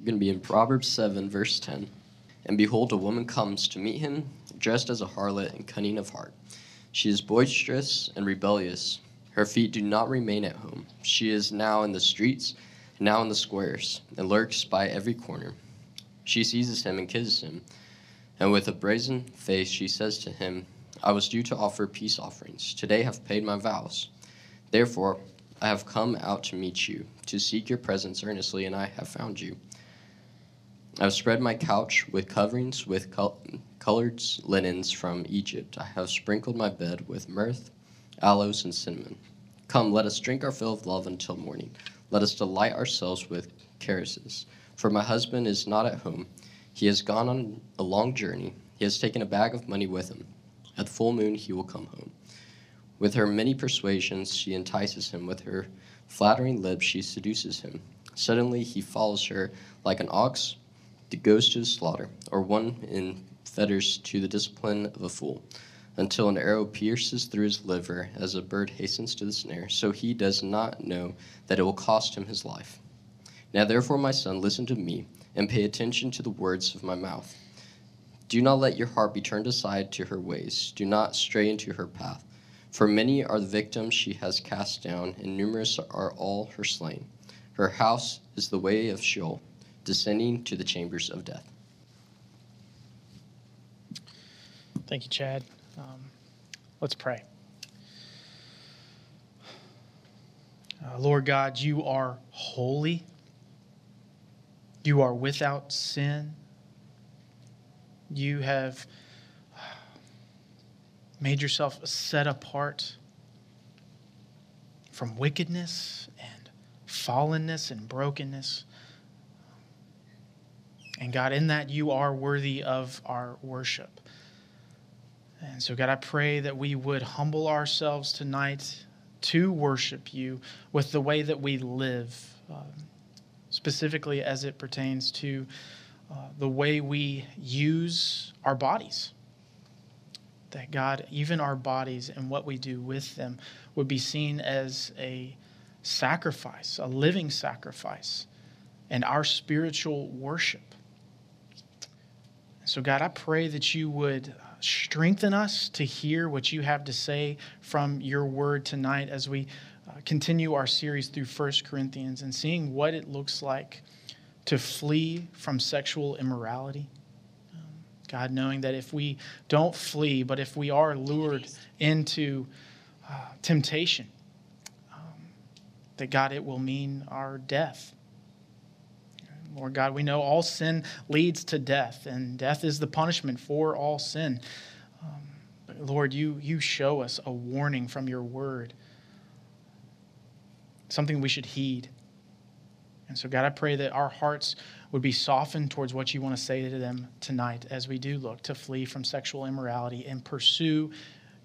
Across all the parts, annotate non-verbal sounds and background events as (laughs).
We're going to be in Proverbs 7, verse 10. And behold, a woman comes to meet him, dressed as a harlot and cunning of heart. She is boisterous and rebellious. Her feet do not remain at home. She is now in the streets, now in the squares, and lurks by every corner. She seizes him and kisses him. And with a brazen face, she says to him, I was due to offer peace offerings. Today have paid my vows. Therefore, I have come out to meet you, to seek your presence earnestly, and I have found you. I have spread my couch with coverings with col- colored linens from Egypt. I have sprinkled my bed with myrrh, aloes, and cinnamon. Come, let us drink our fill of love until morning. Let us delight ourselves with caresses. For my husband is not at home. He has gone on a long journey. He has taken a bag of money with him. At the full moon, he will come home. With her many persuasions, she entices him. With her flattering lips, she seduces him. Suddenly, he follows her like an ox goes to the slaughter, or one in fetters to the discipline of a fool, until an arrow pierces through his liver as a bird hastens to the snare, so he does not know that it will cost him his life. Now, therefore, my son, listen to me and pay attention to the words of my mouth. Do not let your heart be turned aside to her ways, do not stray into her path. For many are the victims she has cast down, and numerous are all her slain. Her house is the way of Sheol descending to the chambers of death. Thank you, Chad. Um, let's pray. Uh, Lord God, you are holy. You are without sin. You have made yourself set apart from wickedness and fallenness and brokenness. And God, in that you are worthy of our worship. And so, God, I pray that we would humble ourselves tonight to worship you with the way that we live, um, specifically as it pertains to uh, the way we use our bodies. That God, even our bodies and what we do with them would be seen as a sacrifice, a living sacrifice, and our spiritual worship. So, God, I pray that you would strengthen us to hear what you have to say from your word tonight as we uh, continue our series through 1 Corinthians and seeing what it looks like to flee from sexual immorality. Um, God, knowing that if we don't flee, but if we are lured into uh, temptation, um, that God, it will mean our death. Lord God, we know all sin leads to death, and death is the punishment for all sin. Um, but Lord, you, you show us a warning from your word, something we should heed. And so, God, I pray that our hearts would be softened towards what you want to say to them tonight as we do look to flee from sexual immorality and pursue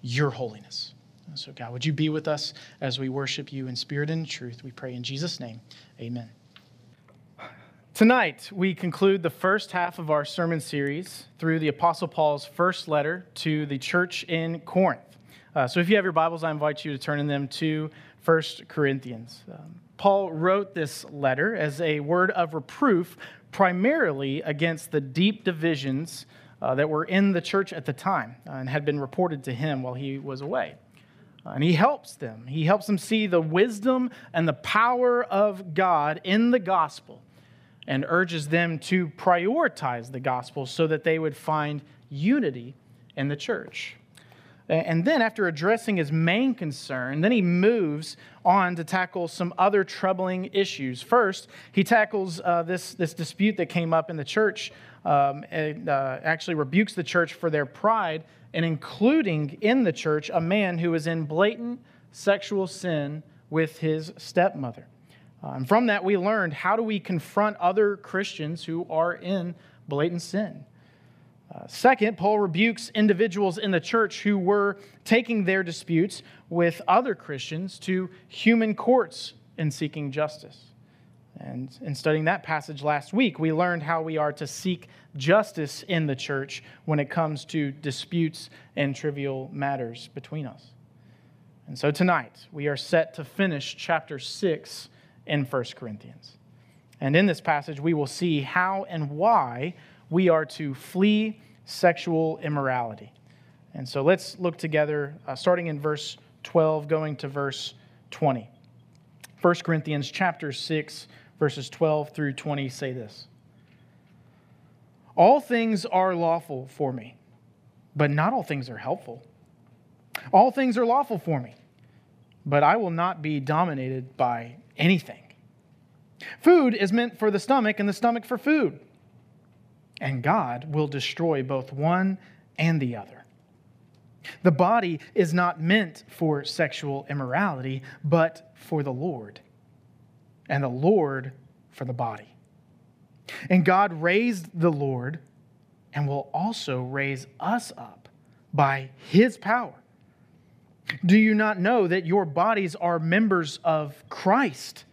your holiness. And so, God, would you be with us as we worship you in spirit and truth? We pray in Jesus' name. Amen. Tonight, we conclude the first half of our sermon series through the Apostle Paul's first letter to the church in Corinth. Uh, so, if you have your Bibles, I invite you to turn in them to 1 Corinthians. Um, Paul wrote this letter as a word of reproof, primarily against the deep divisions uh, that were in the church at the time uh, and had been reported to him while he was away. Uh, and he helps them. He helps them see the wisdom and the power of God in the gospel and urges them to prioritize the gospel so that they would find unity in the church. And then, after addressing his main concern, then he moves on to tackle some other troubling issues. First, he tackles uh, this, this dispute that came up in the church, um, and uh, actually rebukes the church for their pride in including in the church a man who was in blatant sexual sin with his stepmother. Uh, and from that, we learned how do we confront other Christians who are in blatant sin. Uh, second, Paul rebukes individuals in the church who were taking their disputes with other Christians to human courts in seeking justice. And in studying that passage last week, we learned how we are to seek justice in the church when it comes to disputes and trivial matters between us. And so tonight, we are set to finish chapter 6 in 1 Corinthians. And in this passage, we will see how and why we are to flee sexual immorality. And so let's look together, uh, starting in verse 12, going to verse 20. 1 Corinthians chapter 6, verses 12 through 20 say this All things are lawful for me, but not all things are helpful. All things are lawful for me, but I will not be dominated by anything. Food is meant for the stomach, and the stomach for food. And God will destroy both one and the other. The body is not meant for sexual immorality, but for the Lord, and the Lord for the body. And God raised the Lord and will also raise us up by his power. Do you not know that your bodies are members of Christ?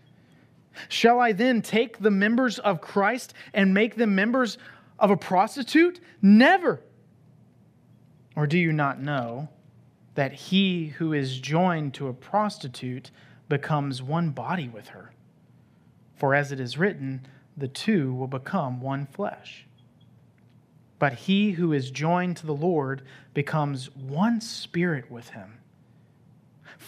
Shall I then take the members of Christ and make them members of a prostitute? Never. Or do you not know that he who is joined to a prostitute becomes one body with her? For as it is written, the two will become one flesh. But he who is joined to the Lord becomes one spirit with him.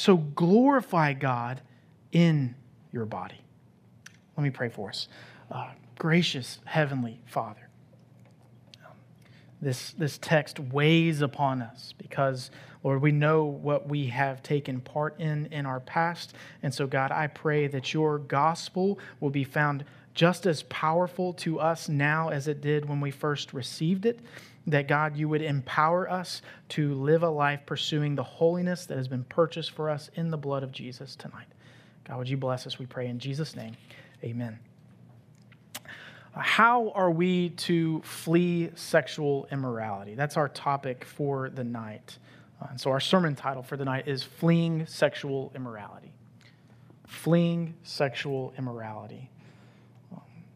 So glorify God in your body. Let me pray for us. Uh, gracious Heavenly Father, um, this, this text weighs upon us because, Lord, we know what we have taken part in in our past. And so, God, I pray that your gospel will be found just as powerful to us now as it did when we first received it. That, God, you would empower us to live a life pursuing the holiness that has been purchased for us in the blood of Jesus tonight. God, would you bless us, we pray in Jesus' name. Amen. How are we to flee sexual immorality? That's our topic for the night. Uh, so, our sermon title for the night is Fleeing Sexual Immorality. Fleeing Sexual Immorality.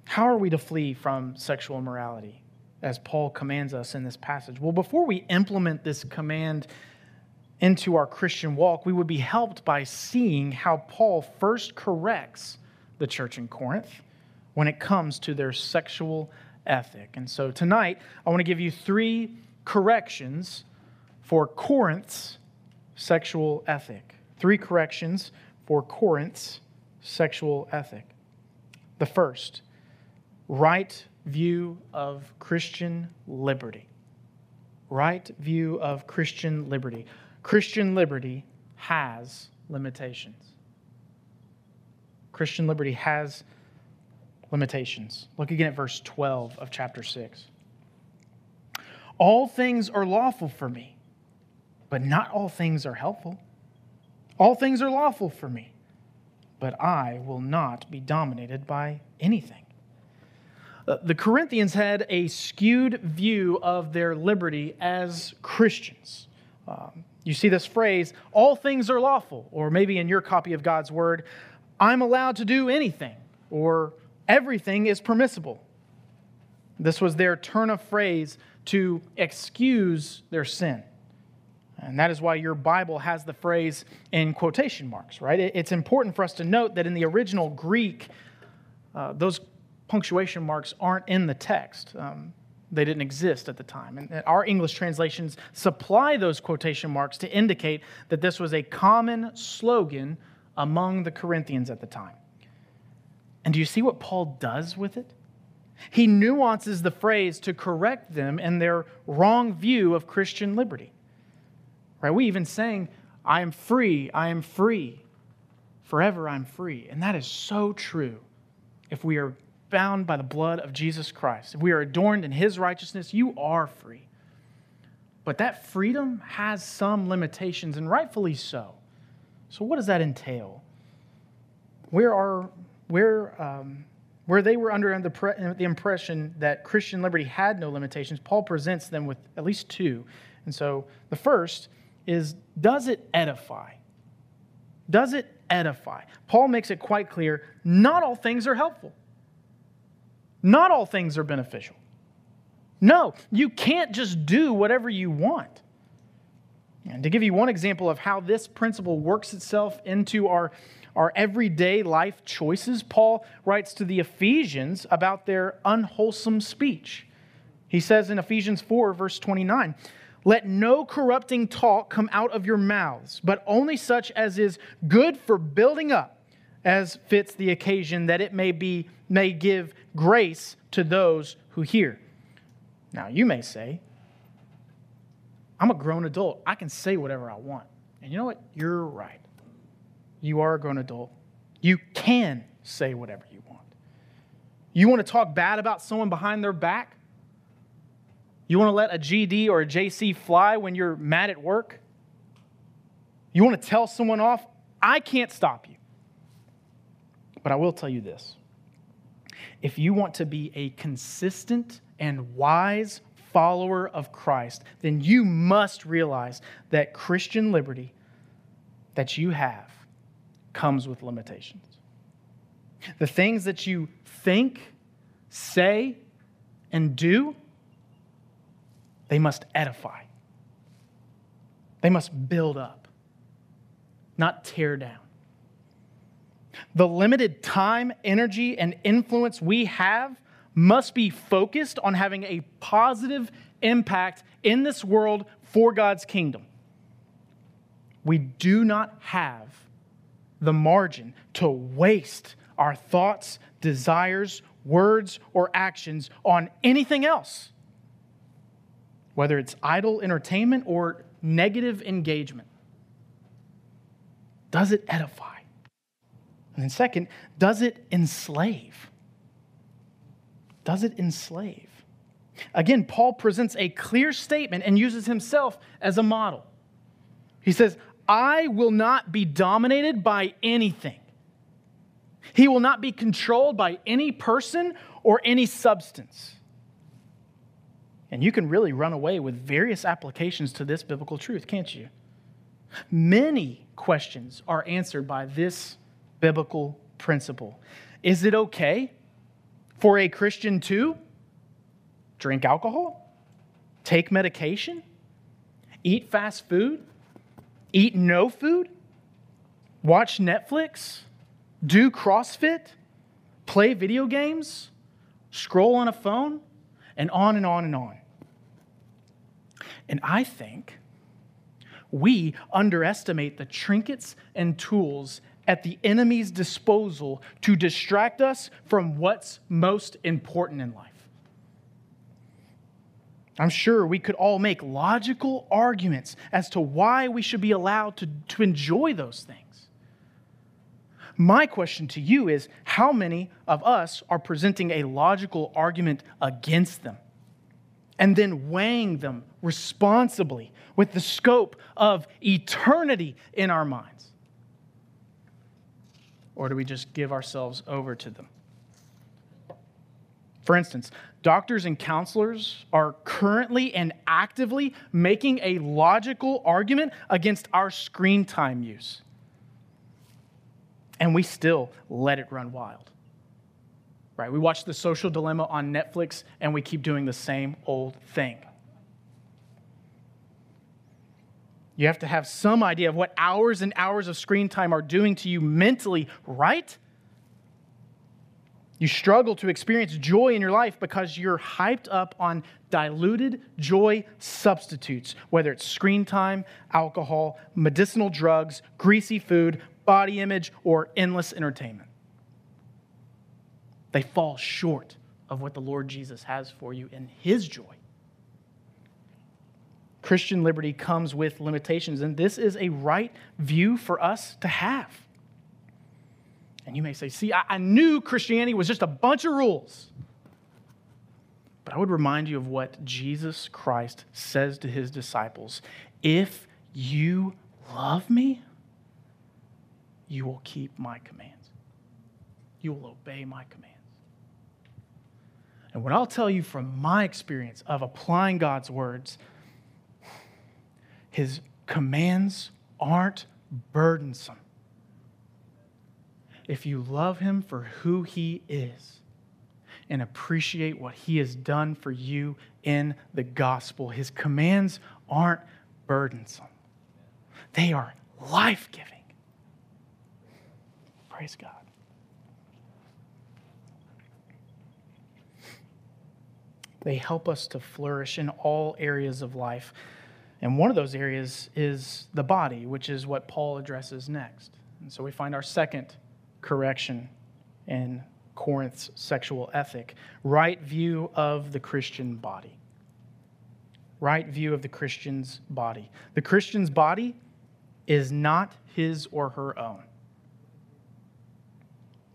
How are we to flee from sexual immorality, as Paul commands us in this passage? Well, before we implement this command into our Christian walk, we would be helped by seeing how Paul first corrects the church in Corinth when it comes to their sexual ethic. And so tonight, I want to give you three corrections for Corinth's sexual ethic. Three corrections for Corinth's sexual ethic. The first, right view of Christian liberty. Right view of Christian liberty. Christian liberty has limitations. Christian liberty has limitations. Look again at verse 12 of chapter 6. All things are lawful for me, but not all things are helpful. All things are lawful for me, but I will not be dominated by anything. Uh, the Corinthians had a skewed view of their liberty as Christians. Um, you see this phrase, all things are lawful, or maybe in your copy of God's word, I'm allowed to do anything, or everything is permissible. This was their turn of phrase to excuse their sin. And that is why your Bible has the phrase in quotation marks, right? It's important for us to note that in the original Greek, uh, those punctuation marks aren't in the text. Um, they didn't exist at the time. And our English translations supply those quotation marks to indicate that this was a common slogan among the Corinthians at the time. And do you see what Paul does with it? He nuances the phrase to correct them in their wrong view of Christian liberty. Right? We even saying, I am free, I am free. Forever I'm free. And that is so true. If we are bound by the blood of Jesus Christ, if we are adorned in his righteousness, you are free. But that freedom has some limitations, and rightfully so. So, what does that entail? Where are, where, um, Where they were under the impression that Christian liberty had no limitations, Paul presents them with at least two. And so the first is does it edify? Does it edify? Paul makes it quite clear not all things are helpful, not all things are beneficial. No, you can't just do whatever you want. And to give you one example of how this principle works itself into our, our everyday life choices, Paul writes to the Ephesians about their unwholesome speech. He says in Ephesians 4, verse 29, let no corrupting talk come out of your mouths, but only such as is good for building up, as fits the occasion, that it may be may give grace to those who hear. Now you may say, I'm a grown adult. I can say whatever I want. And you know what? You're right. You are a grown adult. You can say whatever you want. You want to talk bad about someone behind their back? You want to let a GD or a JC fly when you're mad at work? You want to tell someone off? I can't stop you. But I will tell you this if you want to be a consistent and wise follower of Christ, then you must realize that Christian liberty that you have comes with limitations. The things that you think, say, and do they must edify, they must build up, not tear down. The limited time, energy, and influence we have must be focused on having a positive impact in this world for God's kingdom. We do not have the margin to waste our thoughts, desires, words, or actions on anything else whether it's idle entertainment or negative engagement. Does it edify? And then, second, does it enslave? Does it enslave? Again, Paul presents a clear statement and uses himself as a model. He says, I will not be dominated by anything. He will not be controlled by any person or any substance. And you can really run away with various applications to this biblical truth, can't you? Many questions are answered by this biblical principle. Is it okay for a Christian to drink alcohol, take medication, eat fast food, eat no food, watch Netflix, do CrossFit, play video games, scroll on a phone, and on and on and on? And I think we underestimate the trinkets and tools at the enemy's disposal to distract us from what's most important in life. I'm sure we could all make logical arguments as to why we should be allowed to, to enjoy those things. My question to you is how many of us are presenting a logical argument against them? and then weighing them responsibly with the scope of eternity in our minds? Or do we just give ourselves over to them? For instance, doctors and counselors are currently and actively making a logical argument against our screen time use. And we still let it run wild right? We watch The Social Dilemma on Netflix and we keep doing the same old thing. You have to have some idea of what hours and hours of screen time are doing to you mentally, right? You struggle to experience joy in your life because you're hyped up on diluted joy substitutes, whether it's screen time, alcohol, medicinal drugs, greasy food, body image, or endless entertainment. They fall short of what the Lord Jesus has for you in His joy. Christian liberty comes with limitations, and this is a right view for us to have. And you may say, See, I, knew Christianity was just a bunch of rules. But I would remind you of what Jesus Christ says to his disciples If you love me, you will keep my commands, you will obey my commands. And what I'll tell you from my experience of applying God's words, his commands aren't burdensome. If you love him for who he is and appreciate what he has done for you in the gospel, his commands aren't burdensome, they are life giving. Praise God. They help us to flourish in all areas of life. And one of those areas is the body, which is what Paul addresses next. And so we find our second correction in Corinth's sexual ethic right view of the Christian body. Right view of the Christian's body. The Christian's body is not his or her own.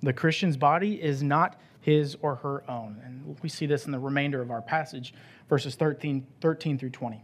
The Christian's body is not his or her own. And we see this in the remainder of our passage, verses 13, 13 through 20.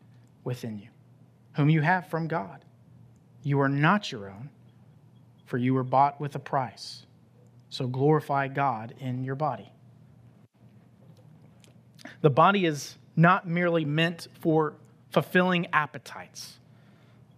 within you, whom you have from God? You are not your own, for you were bought with a price. So glorify God in your body. The body is not merely meant for fulfilling appetites.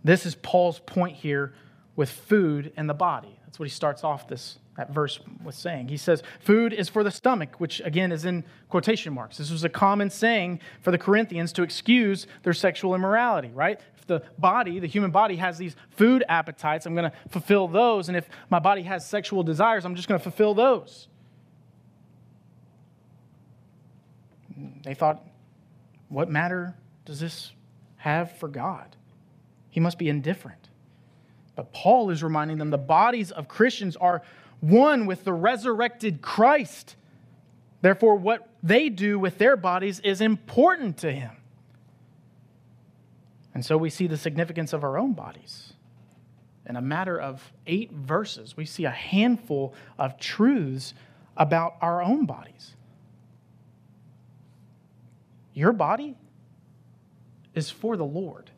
This is Paul's point here with food and the body. That's what he starts off this that verse was saying. He says, Food is for the stomach, which again is in quotation marks. This was a common saying for the Corinthians to excuse their sexual immorality, right? If the body, the human body, has these food appetites, I'm going to fulfill those. And if my body has sexual desires, I'm just going to fulfill those. They thought, What matter does this have for God? He must be indifferent. But Paul is reminding them the bodies of Christians are one with the resurrected Christ. Therefore, what they do with their bodies is important to him. And so we see the significance of our own bodies. In a matter of eight verses, we see a handful of truths about our own bodies. Your body is for the Lord.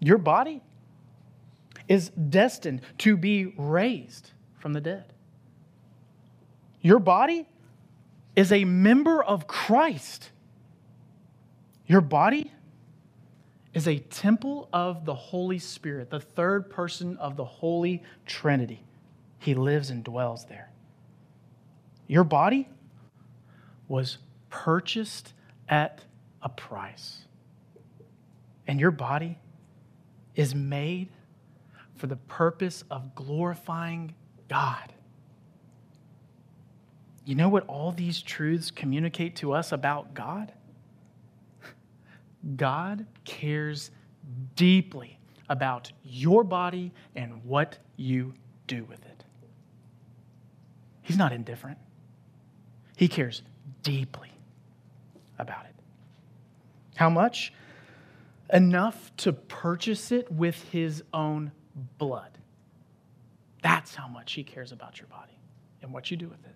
Your body is destined to be raised from the dead. Your body is a member of Christ. Your body is a temple of the Holy Spirit, the third person of the Holy Trinity. He lives and dwells there. Your body was purchased at a price. And your body is made for the purpose of glorifying God. You know what all these truths communicate to us about God? God cares deeply about your body and what you do with it. He's not indifferent, He cares deeply about it. How much? Enough to purchase it with His own blood. That's how much He cares about your body and what you do with it.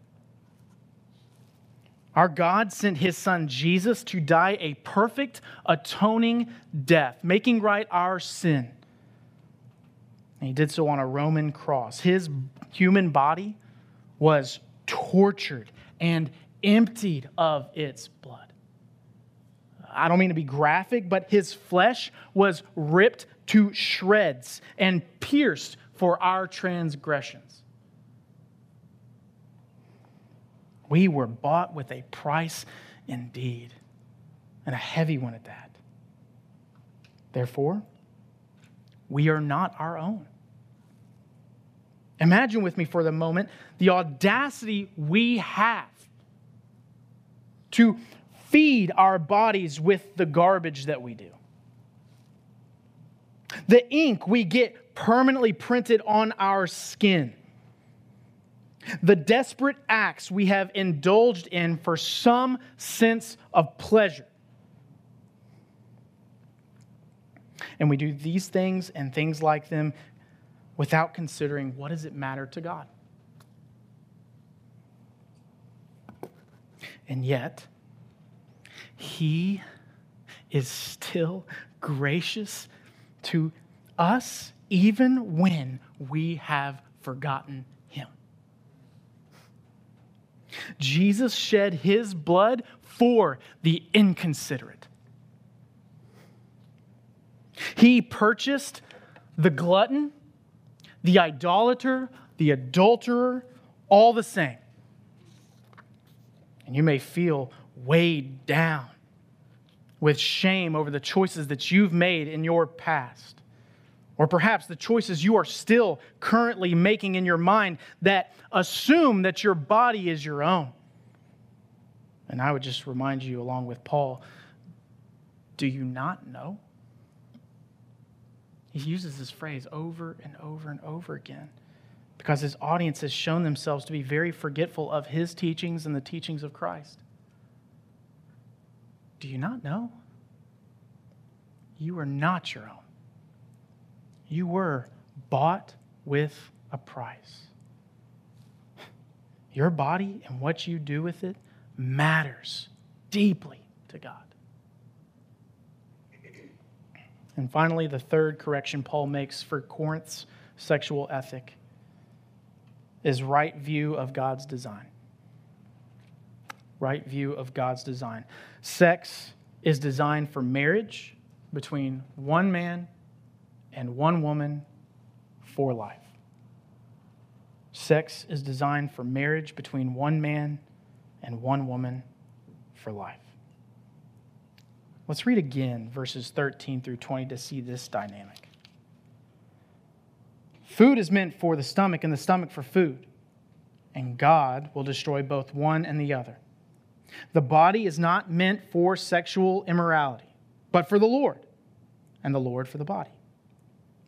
Our God sent His Son Jesus to die a perfect, atoning death, making right our sin. And He did so on a Roman cross. His human body was tortured and emptied of its blood. I don't mean to be graphic, but his flesh was ripped to shreds and pierced for our transgressions. We were bought with a price indeed, and a heavy one at that. Therefore, we are not our own. Imagine with me for the moment the audacity we have to feed our bodies with the garbage that we do. The ink we get permanently printed on our skin. The desperate acts we have indulged in for some sense of pleasure. And we do these things and things like them without considering what does it matter to God? And yet, he is still gracious to us even when we have forgotten him. Jesus shed his blood for the inconsiderate. He purchased the glutton, the idolater, the adulterer, all the same. And you may feel weighed down with shame over the choices that you've made in your past. Or perhaps the choices you are still currently making in your mind that assume that your body is your own. And I would just remind you, along with Paul, do you not know? He uses this phrase over and over and over again because his audience has shown themselves to be very forgetful of his teachings and the teachings of Christ. Do you not know? You are not your own. You were bought with a price. (laughs) Your body and what you do with it matters deeply to God. And finally, the third correction Paul makes for Corinth's sexual ethic is right view of God's design. Right view of God's design. Sex is designed for marriage between one man and one woman for life. Sex is designed for marriage between one man and one woman for life. Let's read again verses 13 through 20 to see this dynamic. Food is meant for the stomach, and the stomach for food, and God will destroy both one and the other. The body is not meant for sexual immorality, but for the Lord, and the Lord for the body.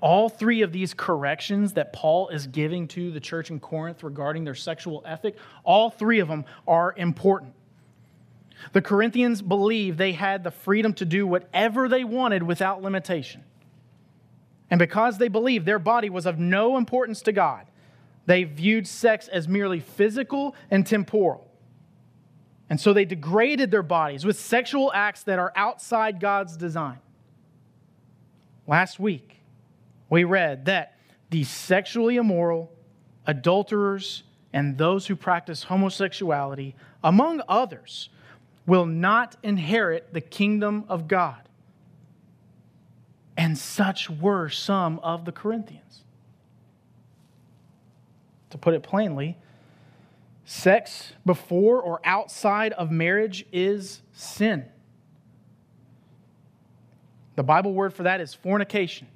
All three of these corrections that Paul is giving to the church in Corinth regarding their sexual ethic, all three of them are important. The Corinthians believed they had the freedom to do whatever they wanted without limitation. And because they believed their body was of no importance to God, they viewed sex as merely physical and temporal. And so they degraded their bodies with sexual acts that are outside God's design. Last week, we read that the sexually immoral, adulterers, and those who practice homosexuality, among others, will not inherit the kingdom of God. And such were some of the Corinthians. To put it plainly, sex before or outside of marriage is sin. The Bible word for that is fornication.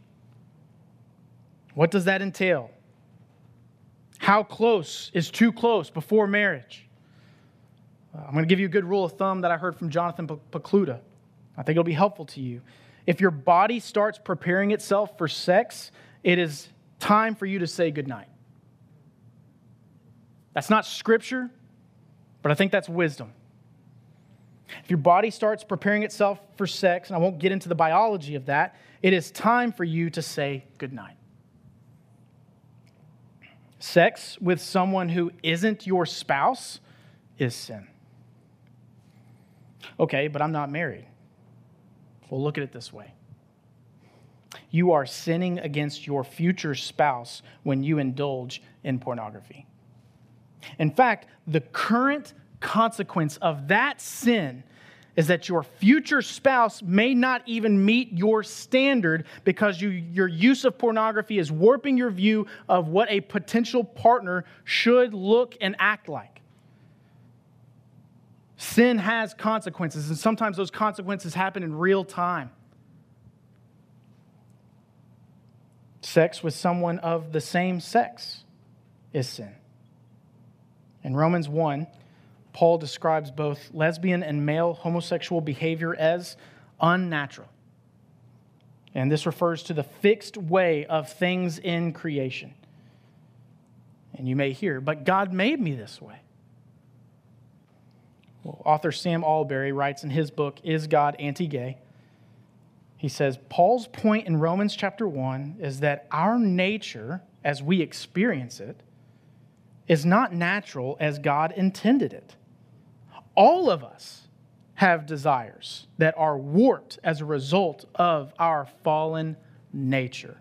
What does that entail? How close is too close before marriage? I'm going to give you a good rule of thumb that I heard from Jonathan Pokluda. I think it'll be helpful to you. If your body starts preparing itself for sex, it is time for you to say goodnight. That's not scripture, but I think that's wisdom. If your body starts preparing itself for sex, and I won't get into the biology of that, it is time for you to say goodnight. Sex with someone who isn't your spouse is sin. Okay, but I'm not married. Well, look at it this way you are sinning against your future spouse when you indulge in pornography. In fact, the current consequence of that sin is that your future spouse may not even meet your standard because you, your use of pornography is warping your view of what a potential partner should look and act like. Sin has consequences, and sometimes those consequences happen in real time. Sex with someone of the same sex is sin. In Romans 1, Paul describes both lesbian and male homosexual behavior as unnatural. And this refers to the fixed way of things in creation. And you may hear, but God made me this way. Well, author Sam Allberry writes in his book, Is God Anti Gay? He says, Paul's point in Romans chapter 1 is that our nature, as we experience it, is not natural as God intended it. All of us have desires that are warped as a result of our fallen nature.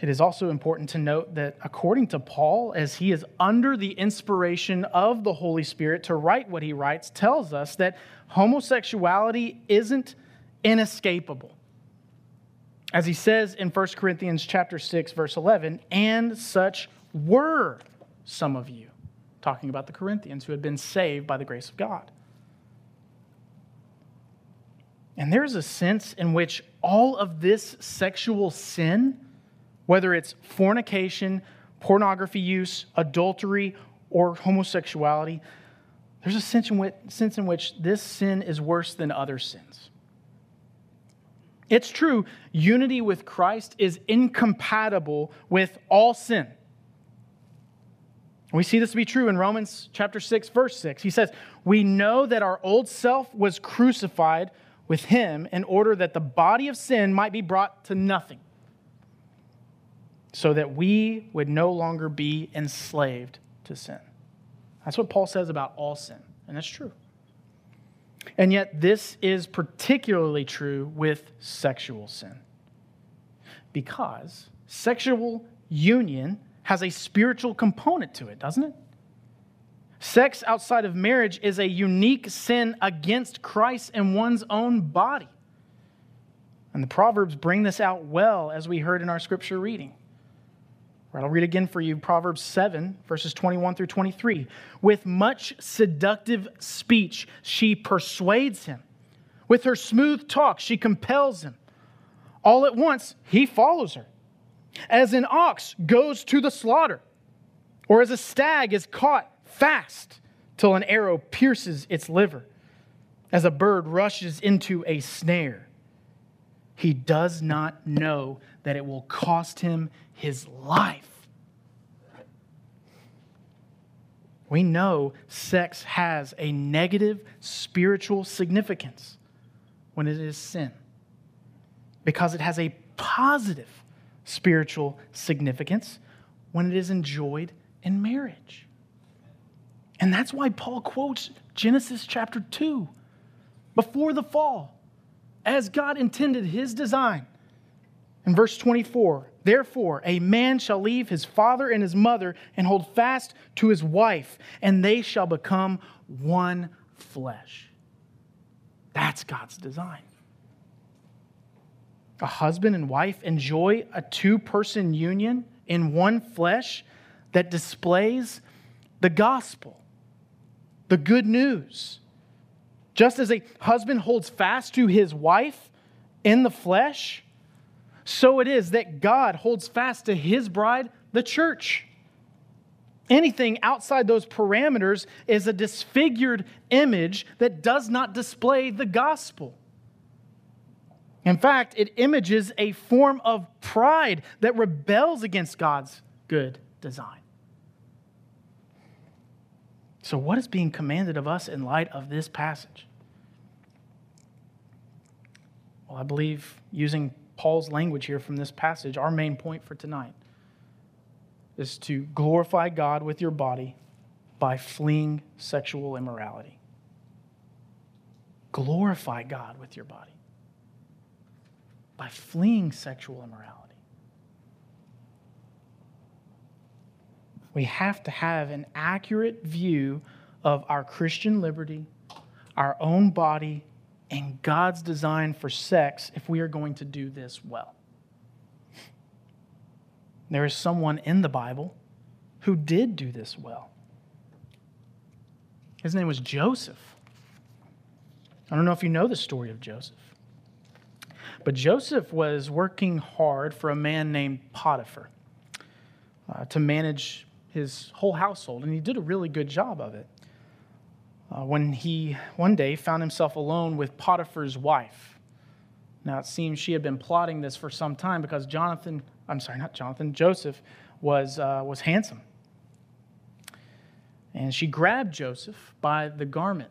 It is also important to note that, according to Paul, as he is under the inspiration of the Holy Spirit to write what he writes, tells us that homosexuality isn't inescapable. As he says in 1 Corinthians chapter 6 verse 11, and such were some of you talking about the Corinthians who had been saved by the grace of God. And there's a sense in which all of this sexual sin, whether it's fornication, pornography use, adultery, or homosexuality, there's a sense in which, sense in which this sin is worse than other sins. It's true, unity with Christ is incompatible with all sin. We see this to be true in Romans chapter 6 verse 6. He says, "We know that our old self was crucified with him in order that the body of sin might be brought to nothing, so that we would no longer be enslaved to sin." That's what Paul says about all sin, and that's true. And yet, this is particularly true with sexual sin. Because sexual union has a spiritual component to it, doesn't it? Sex outside of marriage is a unique sin against Christ and one's own body. And the Proverbs bring this out well, as we heard in our scripture reading. Right, I'll read again for you Proverbs 7, verses 21 through 23. With much seductive speech, she persuades him. With her smooth talk, she compels him. All at once, he follows her as an ox goes to the slaughter, or as a stag is caught fast till an arrow pierces its liver, as a bird rushes into a snare. He does not know that it will cost him his life. We know sex has a negative spiritual significance when it is sin because it has a positive spiritual significance when it is enjoyed in marriage. And that's why Paul quotes Genesis chapter 2 before the fall, as God intended his design. In verse 24, therefore, a man shall leave his father and his mother and hold fast to his wife, and they shall become one flesh. That's God's design a husband and wife enjoy a two person union in one flesh that displays the gospel, the good news. Just as a husband holds fast to his wife in the flesh, so it is that God holds fast to his bride, the church. Anything outside those parameters is a disfigured image that does not display the gospel. In fact, it images a form of pride that rebels against God's good design. So, what is being commanded of us in light of this passage? Well, I believe using Paul's language here from this passage, our main point for tonight is to glorify God with your body by fleeing sexual immorality. Glorify God with your body by fleeing sexual immorality. We have to have an accurate view of our Christian liberty, our own body, and God's design for sex if we are going to do this well. There is someone in the Bible who did do this well. His name was Joseph. I don't know if you know the story of Joseph. But Joseph was working hard for a man named Potiphar uh, to manage his whole household, and he did a really good job of it. Uh, when he one day found himself alone with Potiphar's wife. Now it seems she had been plotting this for some time because Jonathan, I'm sorry, not Jonathan, Joseph was, uh, was handsome. And she grabbed Joseph by the garment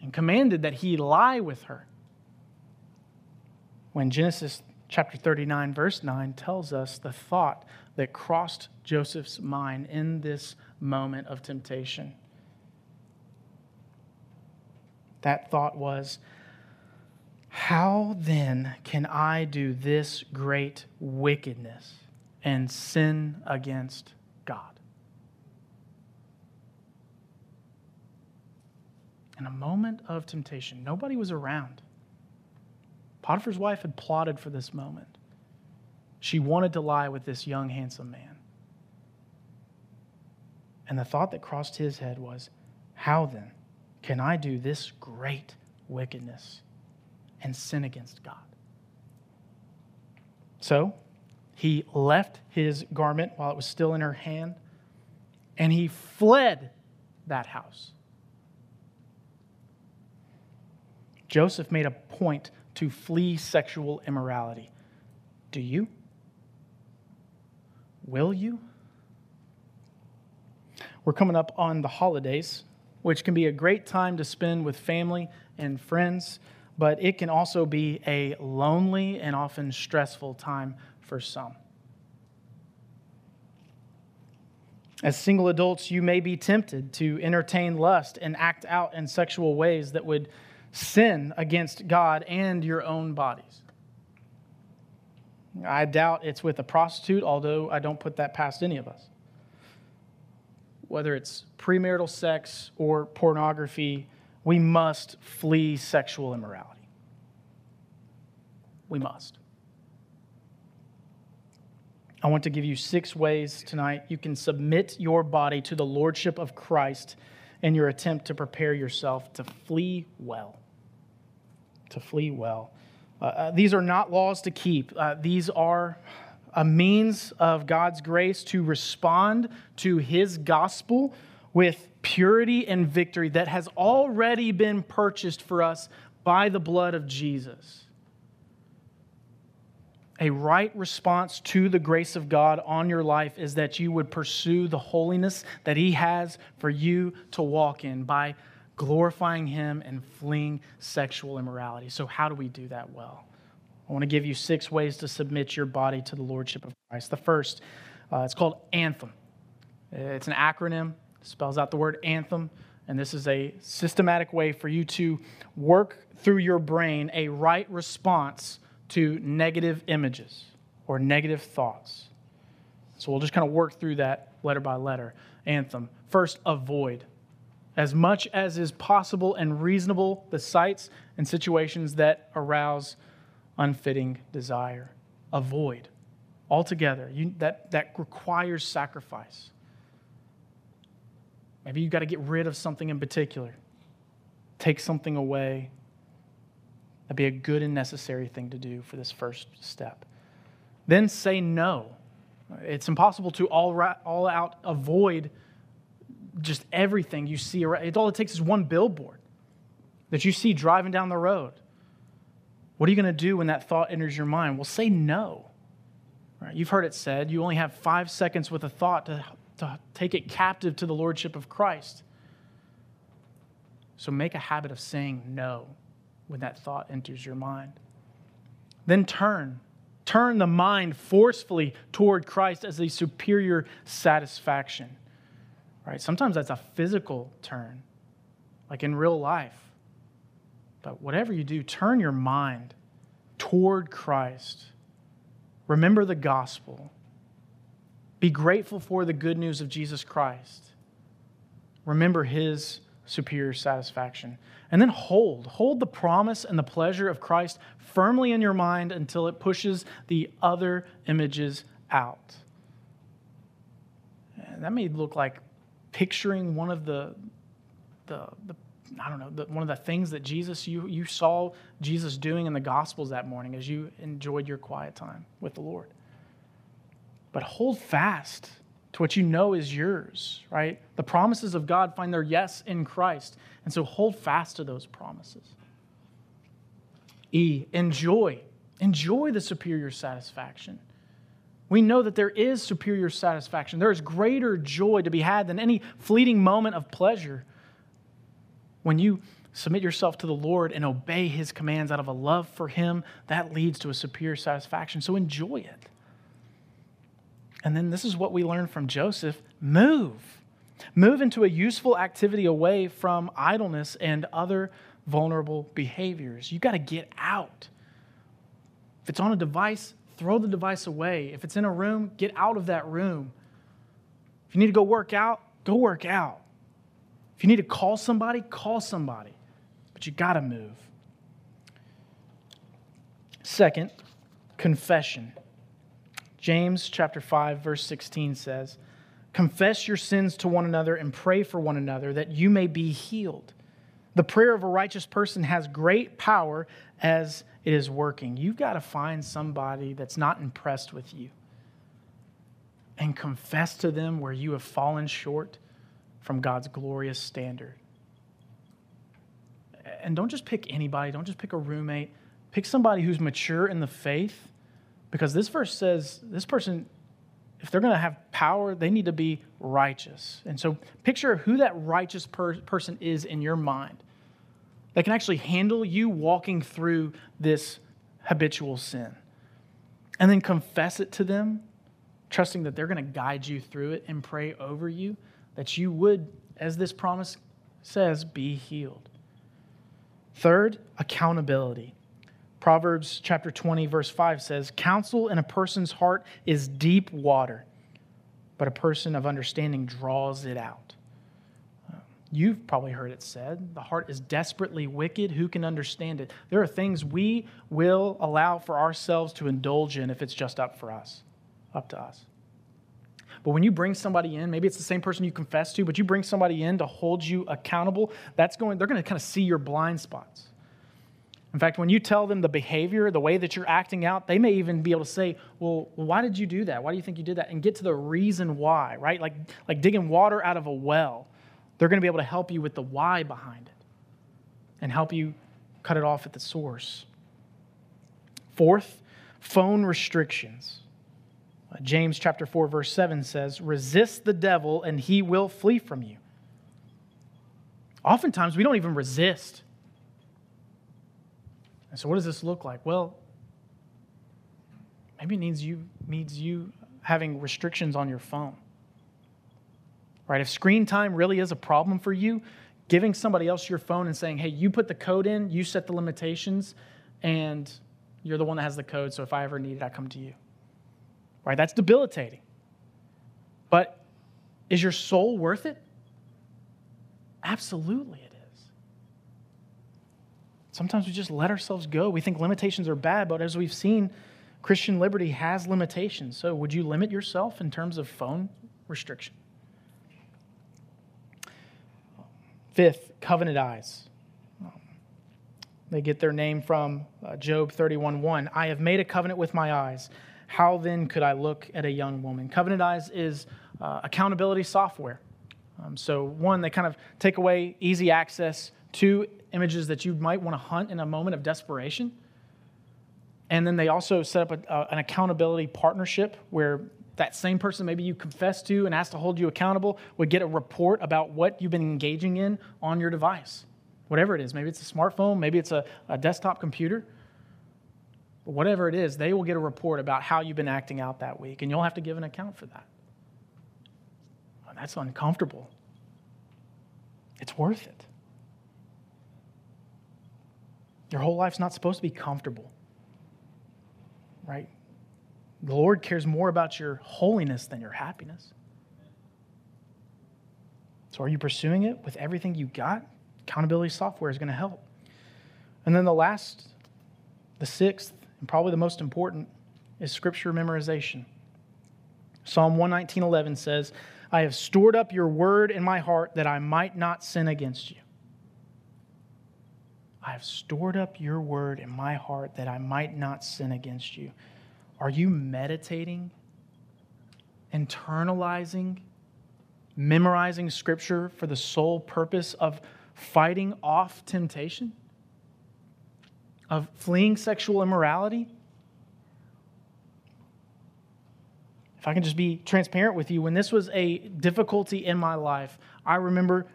and commanded that he lie with her when Genesis chapter 39, verse 9 tells us the thought that crossed Joseph's mind in this moment of temptation. That thought was, How then can I do this great wickedness and sin against God? In a moment of temptation, nobody was around. Potiphar's wife had plotted for this moment. She wanted to lie with this young, handsome man. And the thought that crossed his head was, How then can I do this great wickedness and sin against God? So he left his garment while it was still in her hand, and he fled that house. Joseph made a point to flee sexual immorality. Do you? Will you? We're coming up on the holidays, which can be a great time to spend with family and friends, but it can also be a lonely and often stressful time for some. As single adults, you may be tempted to entertain lust and act out in sexual ways that would sin against God and your own bodies. I doubt it's with a prostitute, although I don't put that past any of us. Whether it's premarital sex or pornography, we must flee sexual immorality. We must. I want to give you six ways tonight you can submit your body to the lordship of Christ in your attempt to prepare yourself to flee well. To flee well. Uh, uh, these are not laws to keep, uh, these are a means of God's grace to respond to his gospel with purity and victory that has already been purchased for us by the blood of Jesus a right response to the grace of God on your life is that you would pursue the holiness that He has for you to walk in by glorifying Him and fleeing sexual immorality. So, how do we do that well? I want to give you six ways to submit your body to the Lordship of Christ. The first, uh, it's called Anthem. It's an acronym, spells out the word anthem, and this is a systematic way for you to work through your brain a right response to negative images or negative thoughts. So we'll just kind of work through that letter by letter. Anthem. First, avoid. As much as is possible and reasonable, the sights and situations that arouse unfitting desire. Avoid altogether. You, that, that requires sacrifice. Maybe you've got to get rid of something in particular, take something away, That'd be a good and necessary thing to do for this first step. Then say no. It's impossible to all, ra- all out avoid just everything you see around. All it takes is one billboard that you see driving down the road. What are you going to do when that thought enters your mind? Well, say no. Right? You've heard it said you only have five seconds with a thought to, to take it captive to the Lordship of Christ. So make a habit of saying no when that thought enters your mind. Then turn. Turn the mind forcefully toward Christ as a superior satisfaction. Right? Sometimes that's a physical turn, like in real life. But whatever you do, turn your mind toward Christ. Remember the gospel. Be grateful for the good news of Jesus Christ. Remember his superior satisfaction. And then hold, hold the promise and the pleasure of Christ firmly in your mind until it pushes the other images out. And that may look like picturing one of the, the, the I don't know, the, one of the things that Jesus, you, you saw Jesus doing in the Gospels that morning as you enjoyed your quiet time with the Lord. But hold fast to what you know is yours, right? The promises of God find their yes in Christ. And so hold fast to those promises. E, enjoy. Enjoy the superior satisfaction. We know that there is superior satisfaction. There is greater joy to be had than any fleeting moment of pleasure when you submit yourself to the Lord and obey his commands out of a love for him, that leads to a superior satisfaction. So enjoy it. And then this is what we learn from Joseph move. Move into a useful activity away from idleness and other vulnerable behaviors. You got to get out. If it's on a device, throw the device away. If it's in a room, get out of that room. If you need to go work out, go work out. If you need to call somebody, call somebody. But you got to move. Second, confession. James chapter 5 verse 16 says, "Confess your sins to one another and pray for one another that you may be healed. The prayer of a righteous person has great power as it is working." You've got to find somebody that's not impressed with you and confess to them where you have fallen short from God's glorious standard. And don't just pick anybody, don't just pick a roommate. Pick somebody who's mature in the faith because this verse says this person, if they're going to have power, they need to be righteous. And so picture who that righteous per- person is in your mind that can actually handle you walking through this habitual sin. And then confess it to them, trusting that they're going to guide you through it and pray over you that you would, as this promise says, be healed. Third, accountability. Proverbs chapter 20, verse 5 says, Counsel in a person's heart is deep water, but a person of understanding draws it out. Um, you've probably heard it said, the heart is desperately wicked. Who can understand it? There are things we will allow for ourselves to indulge in if it's just up for us, up to us. But when you bring somebody in, maybe it's the same person you confess to, but you bring somebody in to hold you accountable, that's going, they're going to kind of see your blind spots. In fact, when you tell them the behavior, the way that you're acting out, they may even be able to say, well, why did you do that? Why do you think you did that? And get to the reason why, right? Like, like digging water out of a well. They're going to be able to help you with the why behind it and help you cut it off at the source. Fourth, phone restrictions. Uh, James chapter 4 verse 7 says, "Resist the devil and he will flee from you." Oftentimes we don't even resist. And so what does this look like? Well, maybe it needs you needs you having restrictions on your phone. Right? If screen time really is a problem for you, giving somebody else your phone and saying, "Hey, you put the code in, you set the limitations, and you're the one that has the code, so if I ever need it, I come to you." Right? That's debilitating. But is your soul worth it? Absolutely. Sometimes we just let ourselves go. We think limitations are bad, but as we've seen, Christian liberty has limitations. So would you limit yourself in terms of phone restriction? Fifth, covenant eyes. They get their name from uh, Job 31:1. I have made a covenant with my eyes. how then could I look at a young woman? Covenant Eyes is uh, accountability software. Um, so, one, they kind of take away easy access to images that you might want to hunt in a moment of desperation. And then they also set up a, uh, an accountability partnership where that same person maybe you confess to and asked to hold you accountable would get a report about what you've been engaging in on your device, whatever it is. Maybe it's a smartphone, maybe it's a, a desktop computer. But whatever it is, they will get a report about how you've been acting out that week, and you'll have to give an account for that. Well, that's uncomfortable. It's worth it. Your whole life's not supposed to be comfortable, right? The Lord cares more about your holiness than your happiness. So, are you pursuing it with everything you got? Accountability software is going to help. And then the last, the sixth, and probably the most important, is scripture memorization. Psalm 119.11 says, I have stored up your word in my heart that I might not sin against you. I have stored up your word in my heart that I might not sin against you. Are you meditating, internalizing, memorizing scripture for the sole purpose of fighting off temptation? Of fleeing sexual immorality? If I can just be transparent with you, when this was a difficulty in my life, I remember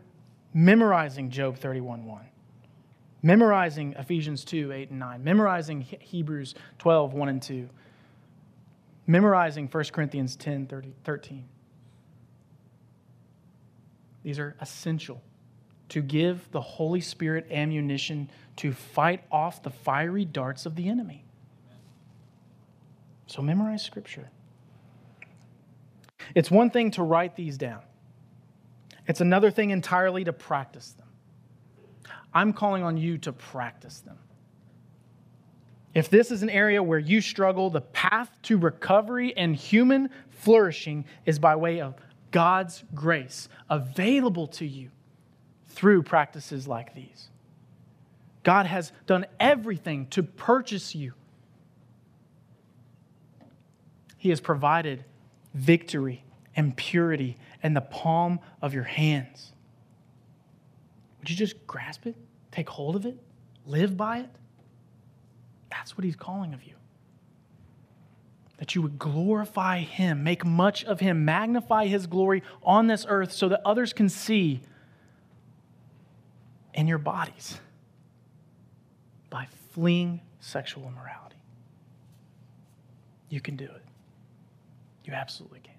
memorizing Job 31:1 memorizing Ephesians 2 8 and 9, memorizing Hebrews 12 1 and 2, memorizing 1 Corinthians 10 30, 13. These are essential to give the Holy Spirit ammunition to fight off the fiery darts of the enemy. So memorize Scripture. It's one thing to write these down, it's another thing entirely to practice them. I'm calling on you to practice them. If this is an area where you struggle, the path to recovery and human flourishing is by way of God's grace available to you through practices like these. God has done everything to purchase you. He has provided victory and purity in the palm of your hands. Would you just grasp it, take hold of it, live by it? That's what he's calling of you. That you would glorify him, make much of him, magnify his glory on this earth so that others can see in your bodies by fleeing sexual immorality. You can do it. You absolutely can.